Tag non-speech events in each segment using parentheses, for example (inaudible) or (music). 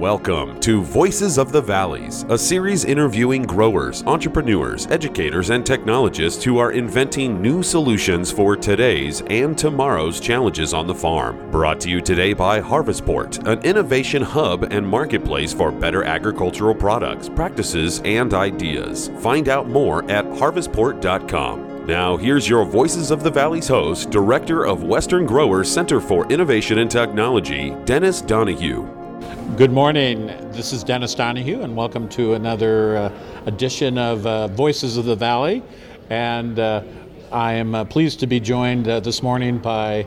Welcome to Voices of the Valleys, a series interviewing growers, entrepreneurs, educators, and technologists who are inventing new solutions for today's and tomorrow's challenges on the farm. Brought to you today by Harvestport, an innovation hub and marketplace for better agricultural products, practices, and ideas. Find out more at harvestport.com. Now, here's your Voices of the Valleys host, Director of Western Growers Center for Innovation and Technology, Dennis Donohue. Good morning. This is Dennis Donohue, and welcome to another uh, edition of uh, Voices of the Valley. And uh, I am uh, pleased to be joined uh, this morning by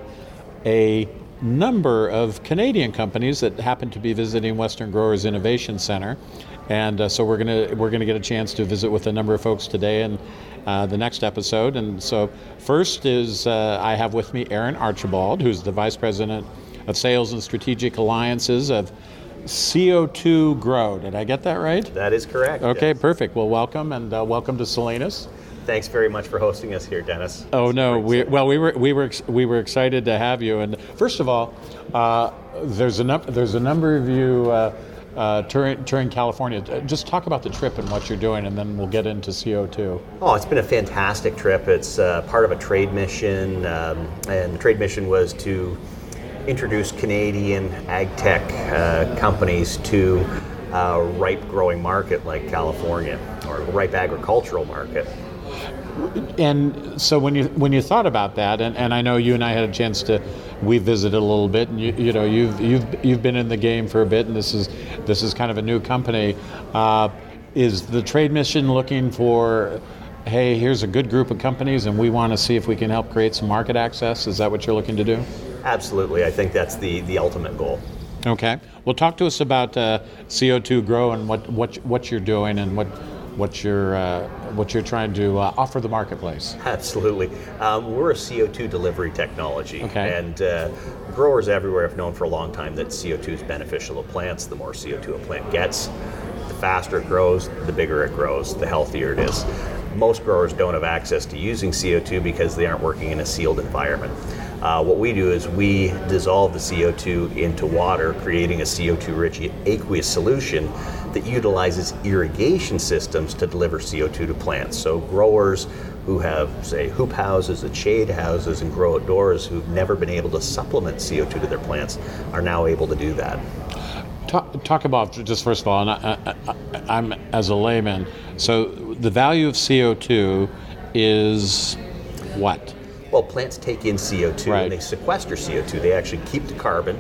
a number of Canadian companies that happen to be visiting Western Growers Innovation Center. And uh, so we're gonna we're gonna get a chance to visit with a number of folks today and the next episode. And so first is I have with me Aaron Archibald, who's the Vice President of Sales and Strategic Alliances of CO2 GRO. Did I get that right? That is correct. Okay, yes. perfect. Well, welcome and uh, welcome to Salinas. Thanks very much for hosting us here, Dennis. Oh no, we, well we were we were we were excited to have you. And first of all, uh, there's a num- there's a number of you. Uh, uh, touring, touring, California. Just talk about the trip and what you're doing, and then we'll get into CO2. Oh, it's been a fantastic trip. It's uh, part of a trade mission, um, and the trade mission was to introduce Canadian ag tech uh, companies to a ripe growing market like California or a ripe agricultural market. And so when you when you thought about that, and, and I know you and I had a chance to we visited a little bit, and you, you know you've you've you've been in the game for a bit, and this is this is kind of a new company. Uh, is the trade mission looking for hey, here's a good group of companies, and we want to see if we can help create some market access? Is that what you're looking to do? Absolutely. I think that's the, the ultimate goal. Okay. Well, talk to us about uh, CO2 GRO and what, what, what you're doing and what, what you're, uh, what you're trying to uh, offer the marketplace. Absolutely. Um, we're a CO2 delivery technology. Okay. And uh, growers everywhere have known for a long time that CO2 is beneficial to plants. The more CO2 a plant gets, the faster it grows, the bigger it grows, the healthier it is. Most growers don't have access to using CO2 because they aren't working in a sealed environment. Uh, what we do is we dissolve the CO2 into water, creating a CO2 rich aqueous solution that utilizes irrigation systems to deliver CO2 to plants. So, growers who have, say, hoop houses and shade houses and grow outdoors who've never been able to supplement CO2 to their plants are now able to do that. Talk, talk about just first of all, and I, am as a layman. So the value of CO2 is what? Well, plants take in CO2 right. and they sequester CO2. They actually keep the carbon,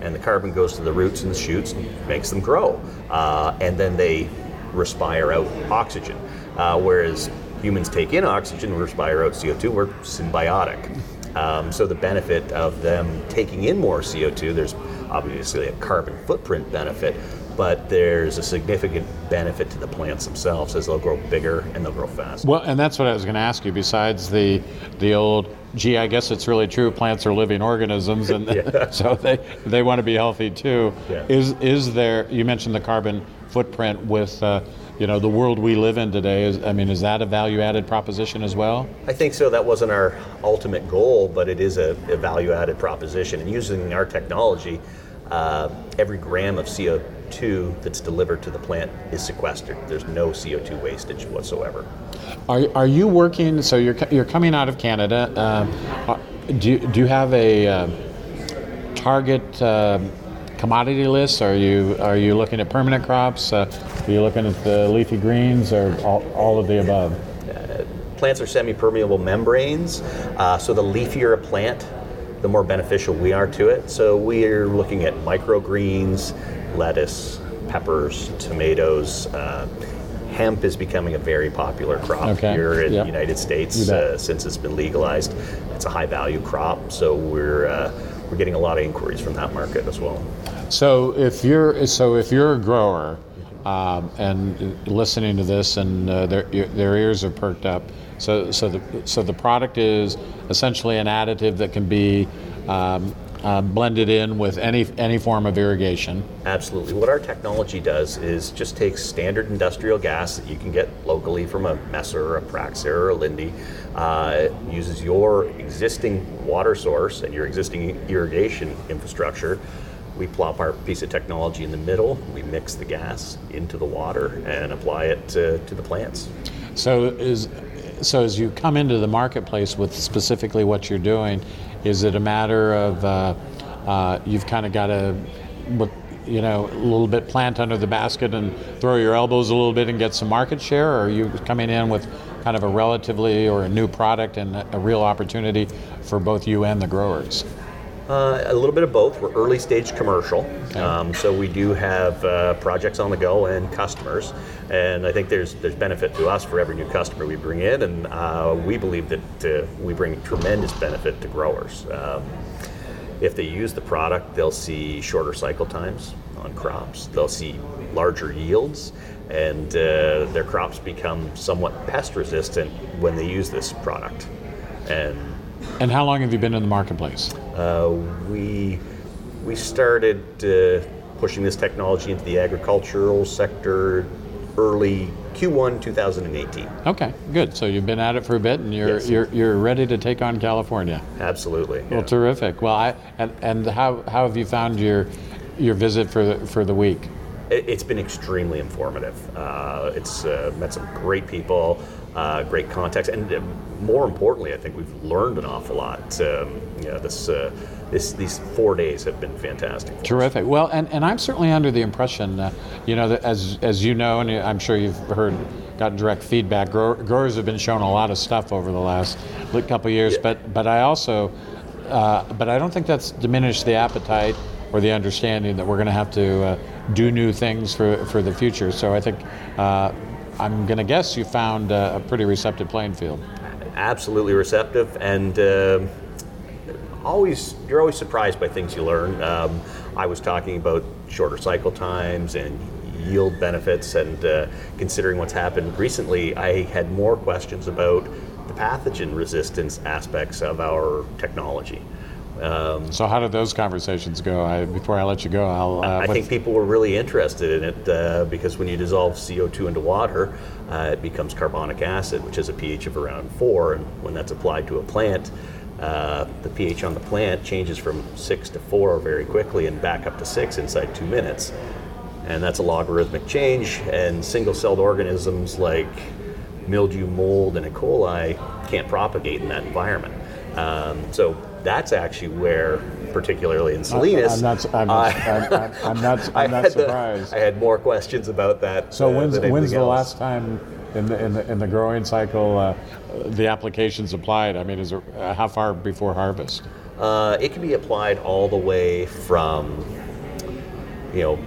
and the carbon goes to the roots and the shoots and makes them grow. Uh, and then they respire out oxygen. Uh, whereas humans take in oxygen, we respire out CO2, we're symbiotic. Um, so the benefit of them taking in more CO2, there's obviously a carbon footprint benefit, but there's a significant benefit to the plants themselves as they'll grow bigger and they'll grow faster. Well, and that's what I was going to ask you. Besides the the old, gee, I guess it's really true. Plants are living organisms, and (laughs) (laughs) yeah. so they they want to be healthy too. Yeah. Is is there? You mentioned the carbon footprint with. Uh, you know the world we live in today is i mean is that a value added proposition as well i think so that wasn't our ultimate goal but it is a, a value added proposition and using our technology uh, every gram of CO2 that's delivered to the plant is sequestered. There's no CO2 wastage whatsoever. Are, are you working? So you're, you're coming out of Canada. Uh, do, you, do you have a uh, target uh, commodity list? Are you are you looking at permanent crops? Uh, are you looking at the leafy greens or all, all of the above? Uh, plants are semi-permeable membranes, so the leafier a plant, the more beneficial we are to it. So we're looking at microgreens, lettuce, peppers, tomatoes. Uh, hemp is becoming a very popular crop okay. here in yep. the United States uh, since it's been legalized. It's a high value crop, so we're uh, we're getting a lot of inquiries from that market as well. So if you're so if you're a grower um, and listening to this and uh, their their ears are perked up, so so the so the product is essentially an additive that can be um, uh, blended in with any any form of irrigation. Absolutely. What our technology does is just takes standard industrial gas that you can get locally from a Messer or a Praxair or a Linde. uh, uses your existing water source and your existing irrigation infrastructure we plop our piece of technology in the middle, we mix the gas into the water and apply it to, to the plants. So is so as you come into the marketplace with specifically what you're doing, is it a matter of uh, uh, you've kind of got to, you know, a little bit plant under the basket and throw your elbows a little bit and get some market share, or are you coming in with kind of a relatively or a new product and a real opportunity for both you and the growers? Uh, a little bit of both. We're early stage commercial, okay. um, so we do have uh, projects on the go and customers, and I think there's there's benefit to us for every new customer we bring in, and uh, we believe that uh, we bring tremendous benefit to growers. Um, if they use the product, they'll see shorter cycle times on crops. They'll see larger yields, and uh, their crops become somewhat pest resistant when they use this product. And and how long have you been in the marketplace? Uh, we we started uh, pushing this technology into the agricultural sector early Q1 2018. Okay, good. So you've been at it for a bit, and you're yes. you're, you're ready to take on California. Absolutely. Well, yeah. terrific. Well, I and, and how how have you found your your visit for the for the week? It, has been extremely informative. Uh, it's uh, met some great people uh, great context, and uh, more importantly, I think we've learned an awful lot. Um, you know, this, uh, this, these four days have been fantastic. Terrific. Well, and, and I'm certainly under the impression, uh, you know, that as as you know, and I'm sure you've heard, gotten direct feedback. growers have been shown a lot of stuff over the last couple years, yeah. but but I also, uh, but I don't think that's diminished the appetite or the understanding that we're going to have to uh, do new things for for the future. So I think I'm going to guess you found a pretty receptive playing field. Absolutely receptive, and uh, always you're always surprised by things you learn. Um, I was talking about shorter cycle times and yield benefits, and uh, considering what's happened recently, I had more questions about the pathogen resistance aspects of our technology. Um, so how did those conversations go? I, before I let you go, I'll. Uh, I think people were really interested in it uh, because when you dissolve CO2 into water, uh, it becomes carbonic acid, which has a pH of around four, and when that's applied to a plant, uh, the pH on the plant changes from six to four very quickly and back up to six inside two minutes, and that's a logarithmic change. And single-celled organisms like mildew, mold, and E. coli can't propagate in that environment. Um, so that's actually where, particularly in Salinas, I'm not, I'm not, I, (laughs) I'm, I'm not, I'm not surprised. I had more questions about that. So uh, when's, when's the last time in the, in the, in the growing cycle uh, the applications applied? I mean, is uh, how far before harvest? Uh, it can be applied all the way from, you know,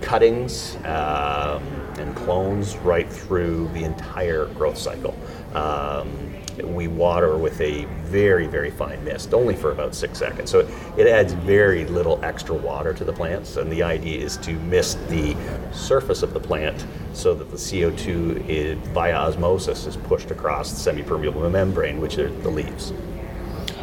cuttings um, and clones right through the entire growth cycle. Um, we water with a very, very fine mist, only for about six seconds. So it adds very little extra water to the plants, and the idea is to mist the surface of the plant so that the CO2 is, via osmosis is pushed across the semi-permeable membrane, which are the leaves.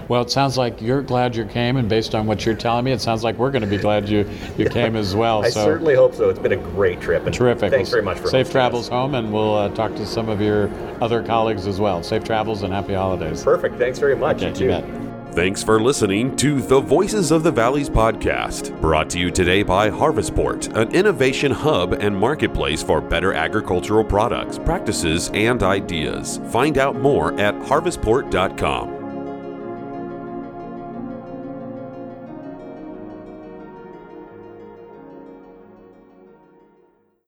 Well, it sounds like you're glad you came, and based on what you're telling me, it sounds like we're going to be glad you, you came as well. I so. certainly hope so. It's been a great trip. And Terrific. Thanks very much for safe travels us. home, and we'll uh, talk to some of your other colleagues as well. Safe travels and happy holidays. Perfect. Thanks very much. Okay, you, you. Thanks for listening to the Voices of the Valleys podcast, brought to you today by Harvestport, an innovation hub and marketplace for better agricultural products, practices, and ideas. Find out more at harvestport.com.